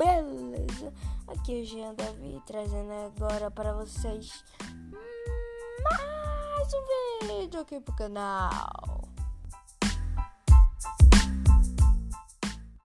beleza? Aqui é o Jean Davi trazendo agora para vocês mais um vídeo aqui pro canal.